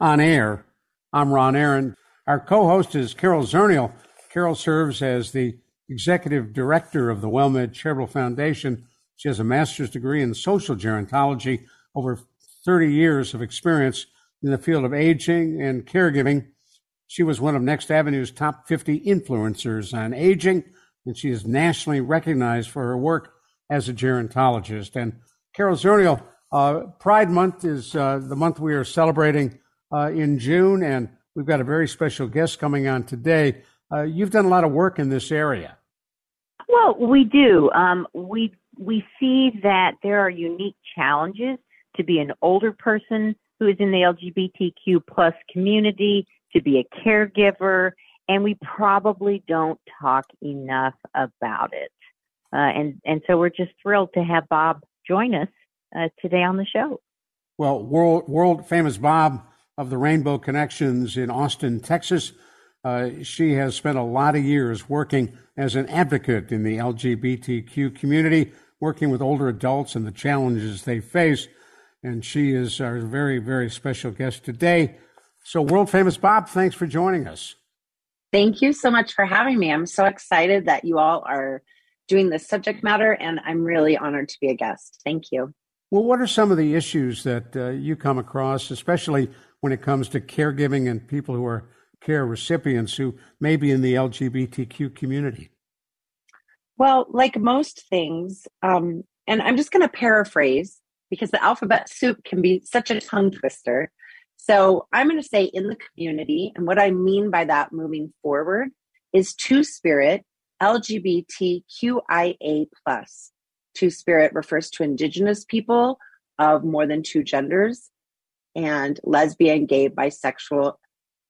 on air. I'm Ron Aaron. Our co-host is Carol Zernial. Carol serves as the executive director of the WellMed Charitable Foundation. She has a master's degree in social gerontology, over 30 years of experience in the field of aging and caregiving. She was one of Next Avenue's top 50 influencers on aging, and she is nationally recognized for her work as a gerontologist. And Carol Zernial, uh, Pride Month is uh, the month we are celebrating uh, in June, and we've got a very special guest coming on today. Uh, you've done a lot of work in this area. Well, we do. Um, we we see that there are unique challenges to be an older person who is in the LGBTQ plus community, to be a caregiver, and we probably don't talk enough about it. Uh, and and so we're just thrilled to have Bob join us uh, today on the show. Well, world world famous Bob of the Rainbow Connections in Austin, Texas. Uh, she has spent a lot of years working as an advocate in the LGBTQ community, working with older adults and the challenges they face. And she is our very, very special guest today. So, world famous Bob, thanks for joining us. Thank you so much for having me. I'm so excited that you all are doing this subject matter, and I'm really honored to be a guest. Thank you. Well, what are some of the issues that uh, you come across, especially when it comes to caregiving and people who are care recipients who may be in the LGBTQ community? Well, like most things, um, and I'm just going to paraphrase because the alphabet soup can be such a tongue twister. So I'm going to say in the community, and what I mean by that moving forward is Two Spirit LGBTQIA plus. Two Spirit refers to Indigenous people of more than two genders and lesbian, gay, bisexual,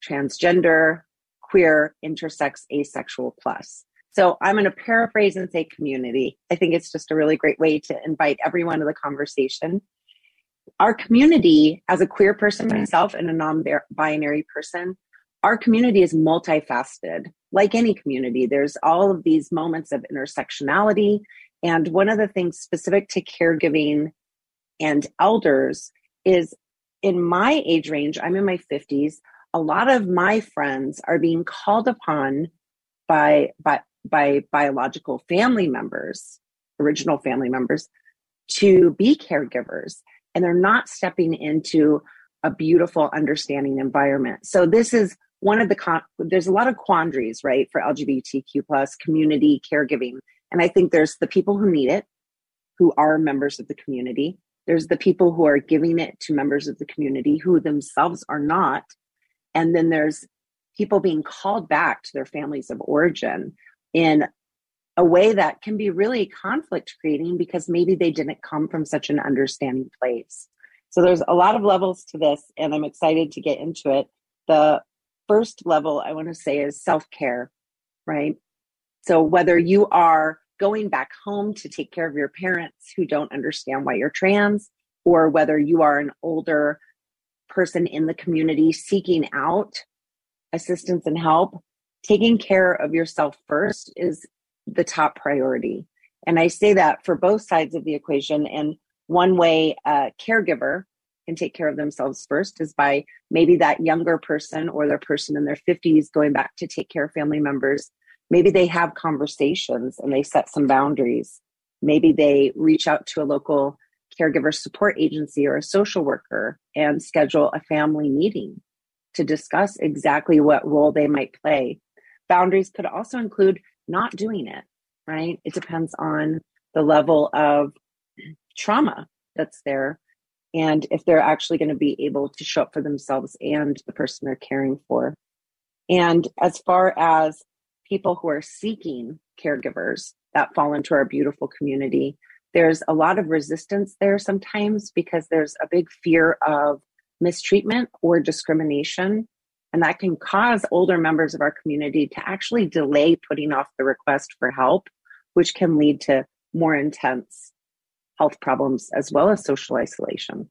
transgender, queer, intersex, asexual plus. So I'm going to paraphrase and say community. I think it's just a really great way to invite everyone to the conversation. Our community, as a queer person mm-hmm. myself and a non binary person, our community is multifaceted. Like any community, there's all of these moments of intersectionality. And one of the things specific to caregiving and elders is in my age range, I'm in my 50s, a lot of my friends are being called upon by by by biological family members, original family members, to be caregivers. And they're not stepping into a beautiful, understanding environment. So this is one of the con- there's a lot of quandaries, right, for LGBTQ plus community caregiving. And I think there's the people who need it, who are members of the community, there's the people who are giving it to members of the community who themselves are not. And then there's people being called back to their families of origin in a way that can be really conflict creating because maybe they didn't come from such an understanding place. So there's a lot of levels to this, and I'm excited to get into it. The first level I want to say is self care, right? So whether you are going back home to take care of your parents who don't understand why you're trans, or whether you are an older person in the community seeking out assistance and help, taking care of yourself first is the top priority. And I say that for both sides of the equation. And one way a caregiver can take care of themselves first is by maybe that younger person or their person in their 50s going back to take care of family members Maybe they have conversations and they set some boundaries. Maybe they reach out to a local caregiver support agency or a social worker and schedule a family meeting to discuss exactly what role they might play. Boundaries could also include not doing it, right? It depends on the level of trauma that's there and if they're actually going to be able to show up for themselves and the person they're caring for. And as far as people who are seeking caregivers that fall into our beautiful community, there's a lot of resistance there sometimes because there's a big fear of mistreatment or discrimination. And that can cause older members of our community to actually delay putting off the request for help, which can lead to more intense health problems as well as social isolation.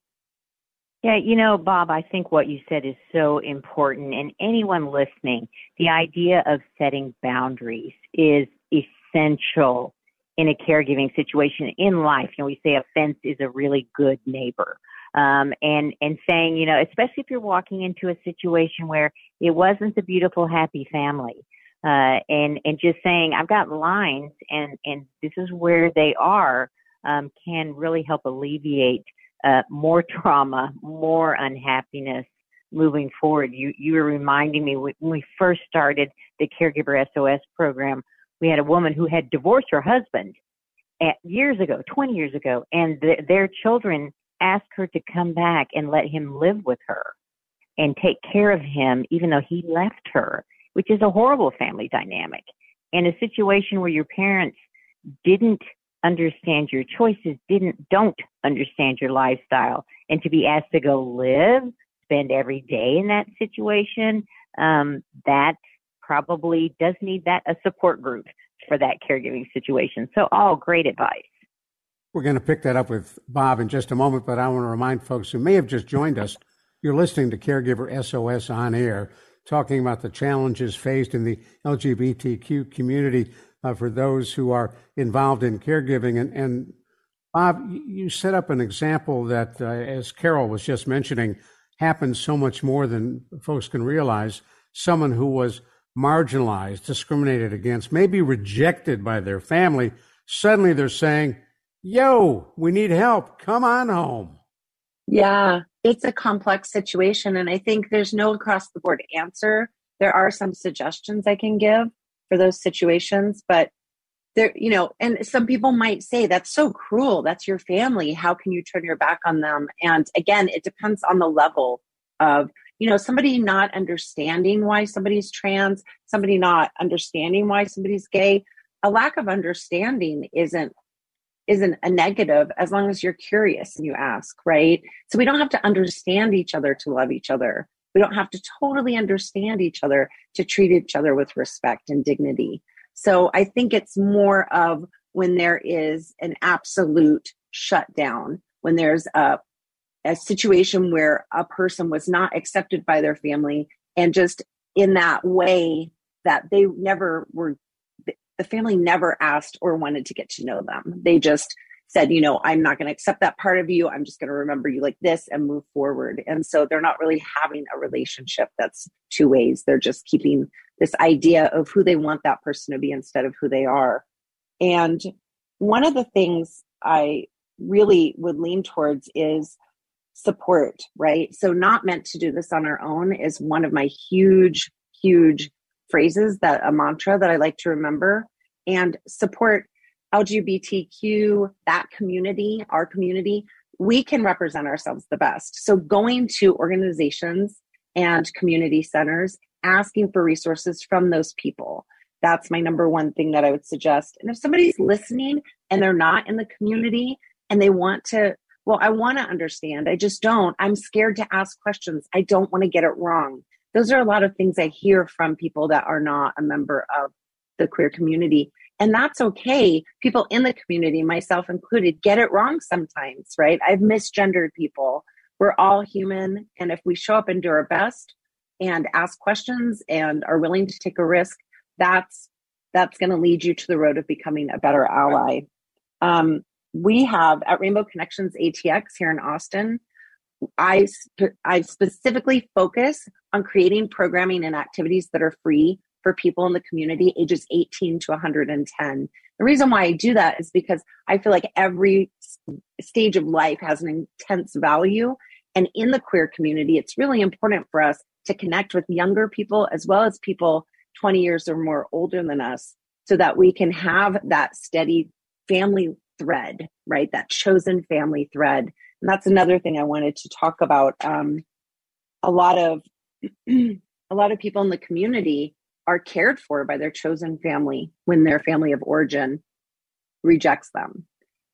Yeah, you know, Bob, I think what you said is so important. And anyone listening, the idea of setting boundaries is essential in a caregiving situation in life. You know, we say a fence is a really good neighbor. Um, and and saying, you know, especially if you're walking into a situation where it wasn't a beautiful, happy family, uh, and and just saying, I've got lines, and and this is where they are, um, can really help alleviate uh, more trauma, more unhappiness moving forward. You you were reminding me when we first started the Caregiver SOS program, we had a woman who had divorced her husband at, years ago, 20 years ago, and th- their children asked her to come back and let him live with her and take care of him, even though he left her, which is a horrible family dynamic. In a situation where your parents didn't understand your choices, didn't don't understand your lifestyle, and to be asked to go live, spend every day in that situation, um, that probably does need that a support group for that caregiving situation. So all great advice. We're going to pick that up with Bob in just a moment, but I want to remind folks who may have just joined us, you're listening to Caregiver SOS on air, talking about the challenges faced in the LGBTQ community uh, for those who are involved in caregiving. And, and Bob, you set up an example that, uh, as Carol was just mentioning, happens so much more than folks can realize. Someone who was marginalized, discriminated against, maybe rejected by their family, suddenly they're saying, Yo, we need help. Come on home. Yeah, it's a complex situation. And I think there's no across the board answer. There are some suggestions I can give for those situations, but there, you know, and some people might say that's so cruel. That's your family. How can you turn your back on them? And again, it depends on the level of you know somebody not understanding why somebody's trans somebody not understanding why somebody's gay a lack of understanding isn't isn't a negative as long as you're curious and you ask right so we don't have to understand each other to love each other we don't have to totally understand each other to treat each other with respect and dignity. So i think it's more of when there is an absolute shutdown when there's a a situation where a person was not accepted by their family and just in that way that they never were the family never asked or wanted to get to know them. They just said you know i'm not going to accept that part of you. I'm just going to remember you like this and move forward. And so they're not really having a relationship that's two ways. They're just keeping this idea of who they want that person to be instead of who they are. And one of the things i really would lean towards is support, right? So, not meant to do this on our own is one of my huge, huge phrases that a mantra that I like to remember. And support LGBTQ, that community, our community. We can represent ourselves the best. So, going to organizations and community centers, asking for resources from those people. That's my number one thing that I would suggest. And if somebody's listening and they're not in the community and they want to well, I want to understand. I just don't. I'm scared to ask questions. I don't want to get it wrong. Those are a lot of things I hear from people that are not a member of the queer community. And that's okay. People in the community, myself included, get it wrong sometimes, right? I've misgendered people. We're all human. And if we show up and do our best and ask questions and are willing to take a risk, that's that's going to lead you to the road of becoming a better ally. Um, we have at Rainbow Connections ATX here in Austin. I, sp- I specifically focus on creating programming and activities that are free for people in the community ages 18 to 110. The reason why I do that is because I feel like every stage of life has an intense value. And in the queer community, it's really important for us to connect with younger people as well as people 20 years or more older than us so that we can have that steady family thread, right? That chosen family thread. And that's another thing I wanted to talk about. Um, a lot of a lot of people in the community are cared for by their chosen family when their family of origin rejects them.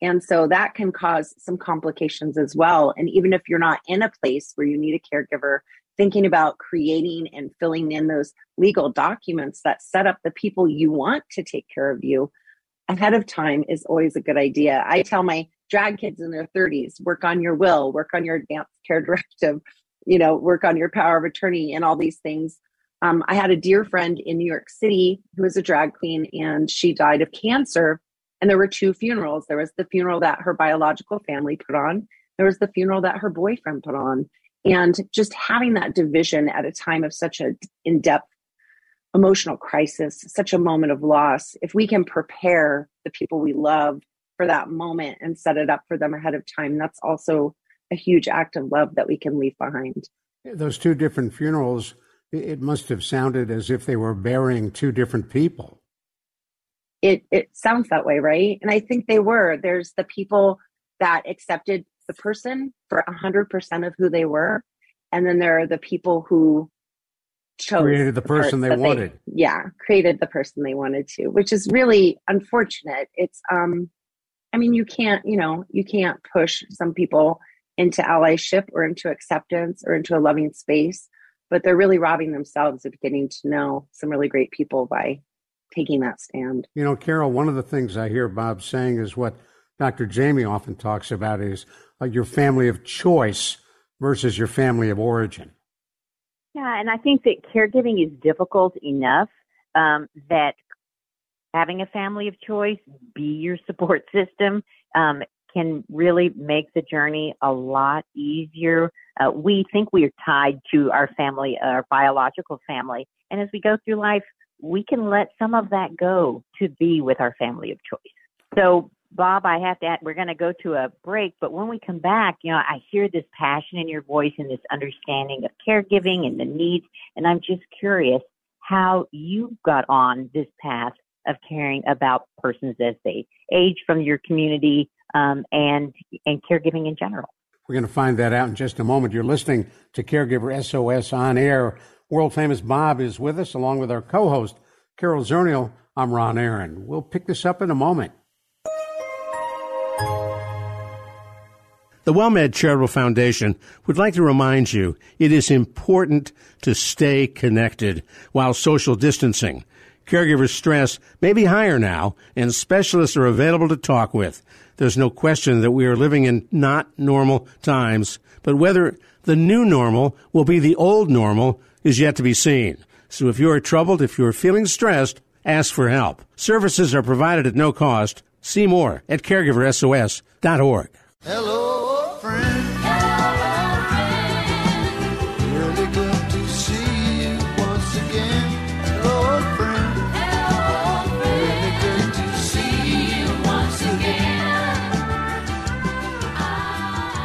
And so that can cause some complications as well. And even if you're not in a place where you need a caregiver, thinking about creating and filling in those legal documents that set up the people you want to take care of you ahead of time is always a good idea. I tell my drag kids in their 30s work on your will, work on your advanced care directive, you know, work on your power of attorney and all these things. Um, I had a dear friend in New York City who was a drag queen and she died of cancer. And there were two funerals. There was the funeral that her biological family put on, there was the funeral that her boyfriend put on. And just having that division at a time of such a in depth emotional crisis, such a moment of loss, if we can prepare the people we love for that moment and set it up for them ahead of time, that's also a huge act of love that we can leave behind. Those two different funerals, it must have sounded as if they were burying two different people. It it sounds that way, right? And I think they were. There's the people that accepted the person for 100% of who they were. And then there are the people who chose created the, the person they wanted. They, yeah, created the person they wanted to, which is really unfortunate. It's, um, I mean, you can't, you know, you can't push some people into allyship or into acceptance or into a loving space, but they're really robbing themselves of getting to know some really great people by taking that stand. You know, Carol, one of the things I hear Bob saying is what Dr. Jamie often talks about is uh, your family of choice versus your family of origin. Yeah, and I think that caregiving is difficult enough um, that having a family of choice be your support system um, can really make the journey a lot easier. Uh, we think we are tied to our family, our biological family, and as we go through life, we can let some of that go to be with our family of choice. So Bob, I have to add, we're going to go to a break, but when we come back, you know, I hear this passion in your voice and this understanding of caregiving and the needs, and I'm just curious how you got on this path of caring about persons as they age from your community um, and and caregiving in general. We're going to find that out in just a moment. You're listening to Caregiver SOS on air. World famous Bob is with us, along with our co-host Carol Zernial. I'm Ron Aaron. We'll pick this up in a moment. The WellMed Charitable Foundation would like to remind you it is important to stay connected while social distancing. Caregiver stress may be higher now, and specialists are available to talk with. There's no question that we are living in not normal times, but whether the new normal will be the old normal is yet to be seen. So if you are troubled, if you are feeling stressed, ask for help. Services are provided at no cost. See more at caregiversos.org. Hello.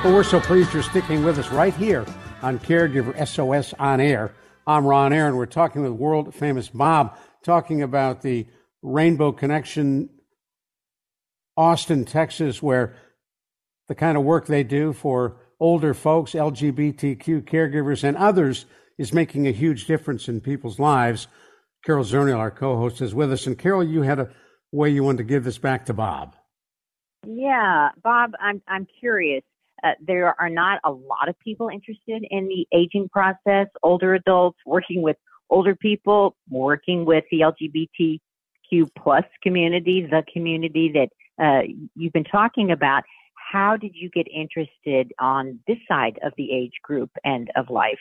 We're so pleased you're sticking with us right here on Caregiver SOS on Air. I'm Ron Aaron. We're talking with world famous Bob, talking about the Rainbow Connection, Austin, Texas, where the kind of work they do for older folks, LGBTQ caregivers, and others is making a huge difference in people's lives. Carol Zernial, our co-host, is with us. And Carol, you had a way you wanted to give this back to Bob. Yeah, Bob, I'm I'm curious. Uh, there are not a lot of people interested in the aging process, older adults working with older people, working with the LGBTQ plus community, the community that uh, you've been talking about. How did you get interested on this side of the age group and of life?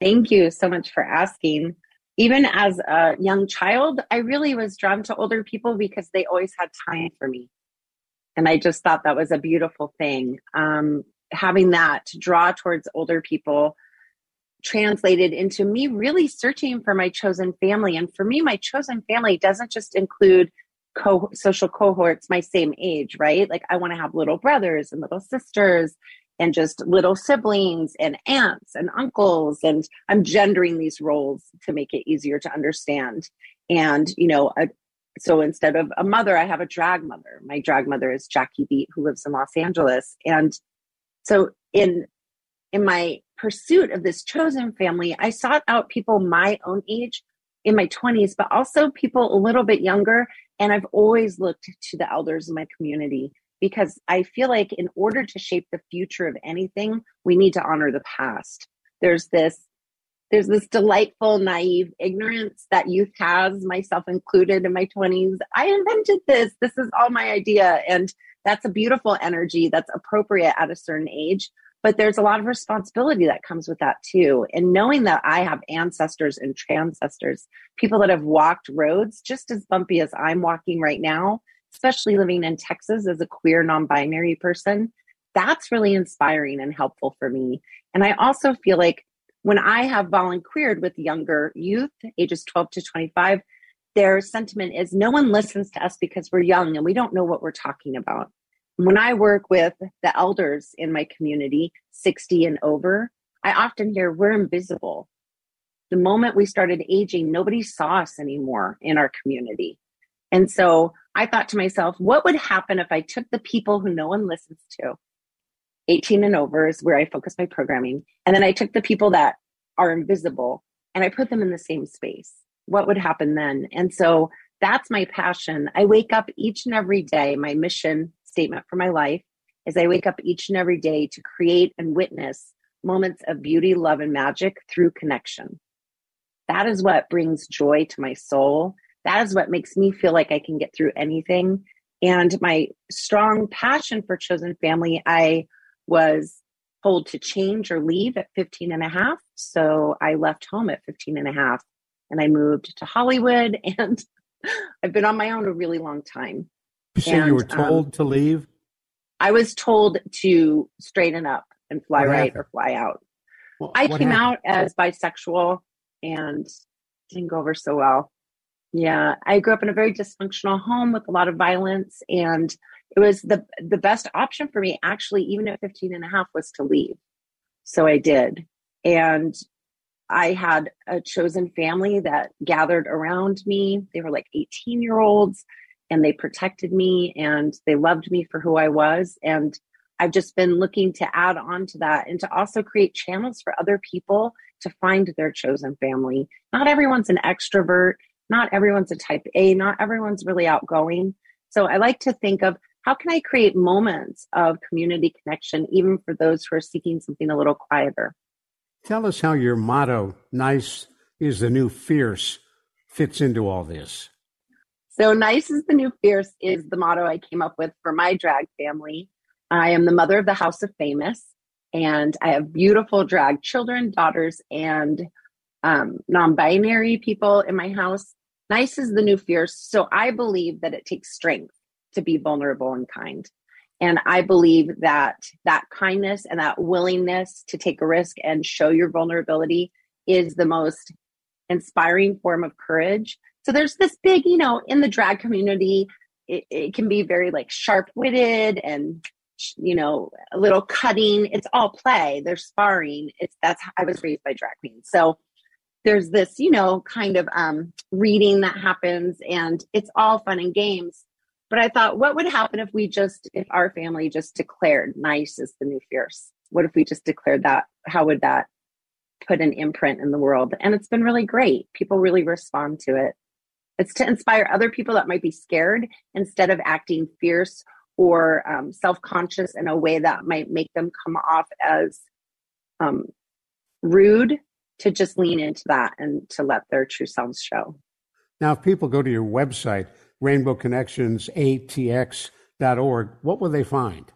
Thank you so much for asking. Even as a young child, I really was drawn to older people because they always had time for me and I just thought that was a beautiful thing. Um, having that to draw towards older people translated into me really searching for my chosen family. And for me, my chosen family doesn't just include co- social cohorts my same age, right? Like I want to have little brothers and little sisters and just little siblings and aunts and uncles. And I'm gendering these roles to make it easier to understand. And, you know, a, so instead of a mother, I have a drag mother. My drag mother is Jackie Beat, who lives in Los Angeles. And so in in my pursuit of this chosen family, I sought out people my own age in my 20s, but also people a little bit younger. And I've always looked to the elders in my community because I feel like in order to shape the future of anything, we need to honor the past. There's this there's this delightful naive ignorance that youth has myself included in my 20s i invented this this is all my idea and that's a beautiful energy that's appropriate at a certain age but there's a lot of responsibility that comes with that too. And knowing that I have ancestors and transcestors, people that have walked roads just as bumpy as I'm walking right now, especially living in Texas as a queer non binary person, that's really inspiring and helpful for me. And I also feel like when I have volunteered with younger youth, ages 12 to 25, their sentiment is no one listens to us because we're young and we don't know what we're talking about. When I work with the elders in my community, 60 and over, I often hear we're invisible. The moment we started aging, nobody saw us anymore in our community. And so I thought to myself, what would happen if I took the people who no one listens to, 18 and over is where I focus my programming, and then I took the people that are invisible and I put them in the same space? What would happen then? And so that's my passion. I wake up each and every day. My mission statement for my life is I wake up each and every day to create and witness moments of beauty, love, and magic through connection. That is what brings joy to my soul. That is what makes me feel like I can get through anything. And my strong passion for chosen family, I was told to change or leave at 15 and a half. So I left home at 15 and a half and I moved to Hollywood and I've been on my own a really long time. So and, you were told um, to leave? I was told to straighten up and fly what right happened? or fly out. Well, I came happened? out as bisexual and didn't go over so well. Yeah, I grew up in a very dysfunctional home with a lot of violence and it was the the best option for me actually even at 15 and a half was to leave. So I did. And I had a chosen family that gathered around me. They were like 18 year olds and they protected me and they loved me for who I was. And I've just been looking to add on to that and to also create channels for other people to find their chosen family. Not everyone's an extrovert, not everyone's a type A, not everyone's really outgoing. So I like to think of how can I create moments of community connection, even for those who are seeking something a little quieter? Tell us how your motto, nice is the new fierce, fits into all this. So nice is the new fierce is the motto I came up with for my drag family. I am the mother of the House of Famous, and I have beautiful drag children, daughters, and um, non-binary people in my house. Nice is the new fierce. So I believe that it takes strength to be vulnerable and kind. And I believe that that kindness and that willingness to take a risk and show your vulnerability is the most inspiring form of courage. So there's this big, you know, in the drag community, it, it can be very like sharp witted and you know a little cutting. It's all play. They're sparring. It's that's how i was raised by drag queens. So there's this you know kind of um reading that happens and it's all fun and games but i thought what would happen if we just if our family just declared nice is the new fierce? What if we just declared that? How would that put an imprint in the world? And it's been really great. People really respond to it. It's to inspire other people that might be scared instead of acting fierce or um, self conscious in a way that might make them come off as um, rude, to just lean into that and to let their true selves show. Now, if people go to your website, rainbowconnectionsatx.org, what will they find?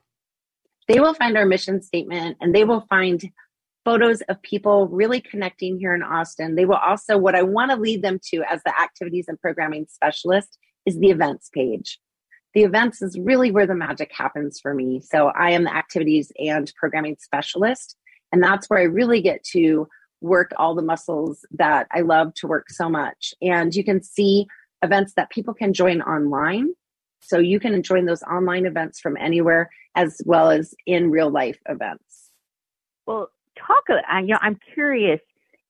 They will find our mission statement and they will find photos of people really connecting here in Austin. They will also, what I want to lead them to as the activities and programming specialist is the events page. The events is really where the magic happens for me. So I am the activities and programming specialist. And that's where I really get to work all the muscles that I love to work so much. And you can see events that people can join online. So you can join those online events from anywhere as well as in real life events. Well, talk, uh, you know, I'm curious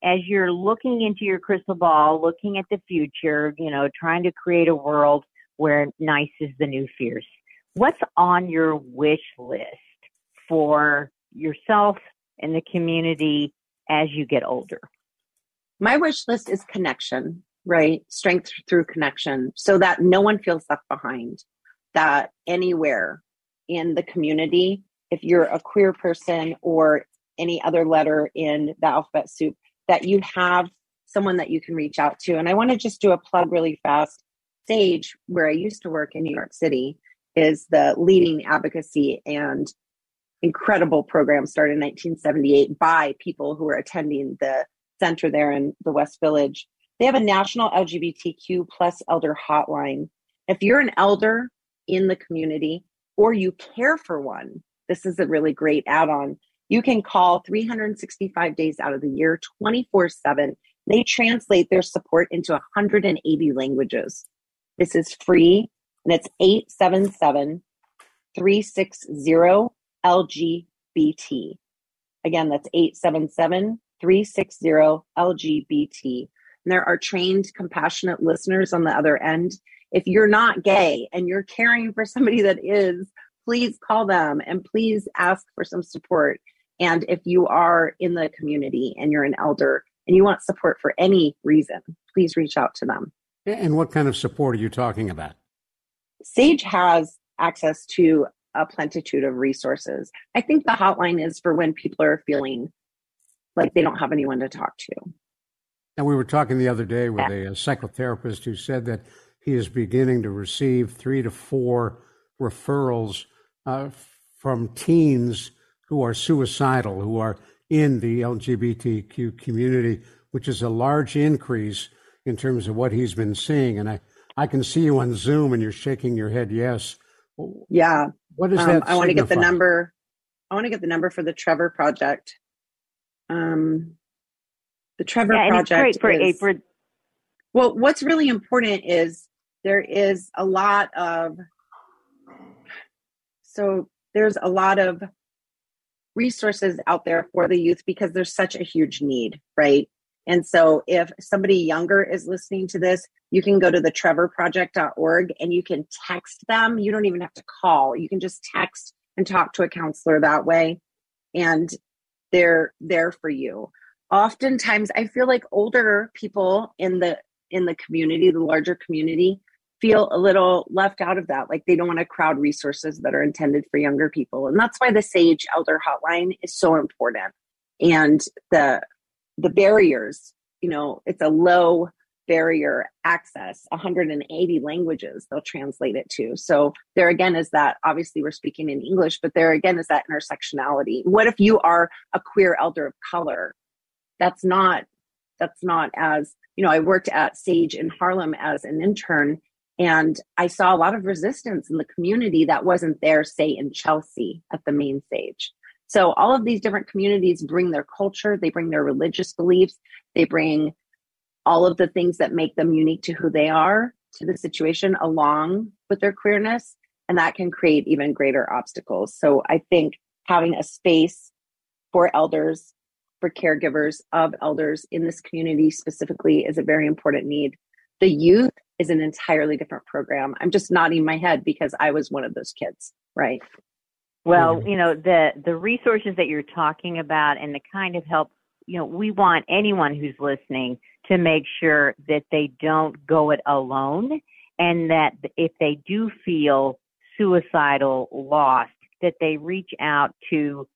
as you're looking into your crystal ball, looking at the future, you know, trying to create a world where nice is the new fierce. What's on your wish list for yourself and the community as you get older? My wish list is connection, right? Strength through connection so that no one feels left behind, that anywhere in the community, if you're a queer person or any other letter in the alphabet soup, that you have someone that you can reach out to. And I want to just do a plug really fast. Sage, where I used to work in New York City, is the leading advocacy and incredible program started in 1978 by people who were attending the center there in the West Village. They have a national LGBTQ plus elder hotline. If you're an elder in the community or you care for one, this is a really great add on. You can call 365 days out of the year, 24 7. They translate their support into 180 languages. This is free and it's 877 360 LGBT. Again, that's 877 360 LGBT. And there are trained, compassionate listeners on the other end. If you're not gay and you're caring for somebody that is, please call them and please ask for some support. And if you are in the community and you're an elder and you want support for any reason, please reach out to them. And what kind of support are you talking about? Sage has access to a plentitude of resources. I think the hotline is for when people are feeling like they don't have anyone to talk to. And we were talking the other day with a, a psychotherapist who said that he is beginning to receive three to four referrals uh, from teens who are suicidal, who are in the LGBTQ community, which is a large increase in terms of what he's been seeing. And I, I can see you on Zoom and you're shaking your head yes. Yeah. What is um, that? I want to get the number. I want to get the number for the Trevor Project. Um, the Trevor yeah, Project for, is, for, well. What's really important is there is a lot of so there's a lot of resources out there for the youth because there's such a huge need, right? And so if somebody younger is listening to this, you can go to the trevorproject.org and you can text them. You don't even have to call. You can just text and talk to a counselor that way. And they're there for you. Oftentimes I feel like older people in the in the community, the larger community, feel a little left out of that. Like they don't want to crowd resources that are intended for younger people. And that's why the Sage Elder Hotline is so important. And the the barriers, you know, it's a low barrier access 180 languages they'll translate it to so there again is that obviously we're speaking in english but there again is that intersectionality what if you are a queer elder of color that's not that's not as you know i worked at sage in harlem as an intern and i saw a lot of resistance in the community that wasn't there say in chelsea at the main sage so all of these different communities bring their culture, they bring their religious beliefs, they bring all of the things that make them unique to who they are to the situation along with their queerness. And that can create even greater obstacles. So I think having a space for elders, for caregivers of elders in this community specifically is a very important need. The youth is an entirely different program. I'm just nodding my head because I was one of those kids, right? Well, you know, the the resources that you're talking about and the kind of help, you know, we want anyone who's listening to make sure that they don't go it alone and that if they do feel suicidal, lost, that they reach out to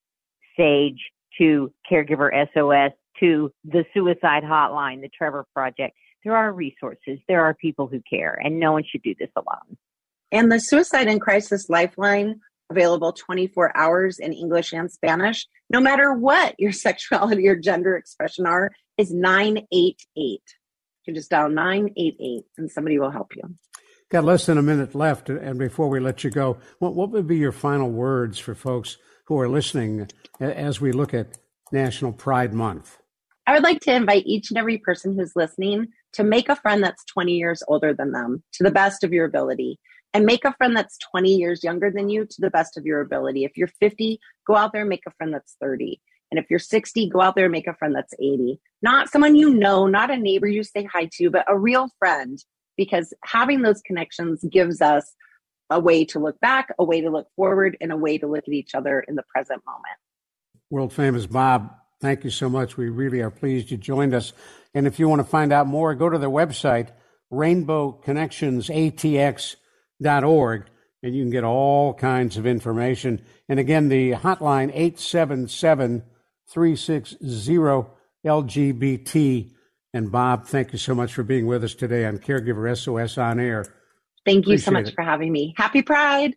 Sage, to Caregiver SOS, to the suicide hotline, the Trevor Project. There are resources. There are people who care, and no one should do this alone. And the Suicide and Crisis Lifeline available 24 hours in English and Spanish, no matter what your sexuality or gender expression are, is 988. You can just dial 988 and somebody will help you. Got less than a minute left. And before we let you go, what, what would be your final words for folks who are listening as we look at National Pride Month? I would like to invite each and every person who's listening to make a friend that's 20 years older than them to the best of your ability and make a friend that's 20 years younger than you to the best of your ability. If you're 50, go out there and make a friend that's 30. And if you're 60, go out there and make a friend that's 80. Not someone you know, not a neighbor you say hi to, but a real friend, because having those connections gives us a way to look back, a way to look forward, and a way to look at each other in the present moment. World famous Bob, thank you so much. We really are pleased you joined us. And if you want to find out more, go to their website, rainbowconnectionsatx.org, and you can get all kinds of information. And again, the hotline 877 360 LGBT. And Bob, thank you so much for being with us today on Caregiver SOS On Air. Thank you Appreciate so much it. for having me. Happy Pride.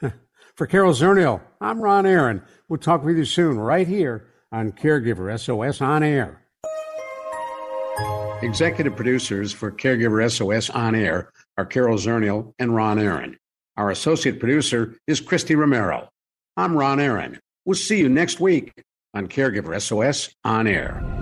for Carol Zernial, I'm Ron Aaron. We'll talk with you soon right here on Caregiver SOS On Air. Executive producers for Caregiver SOS On Air are Carol Zernial and Ron Aaron. Our associate producer is Christy Romero. I'm Ron Aaron. We'll see you next week on Caregiver SOS On Air.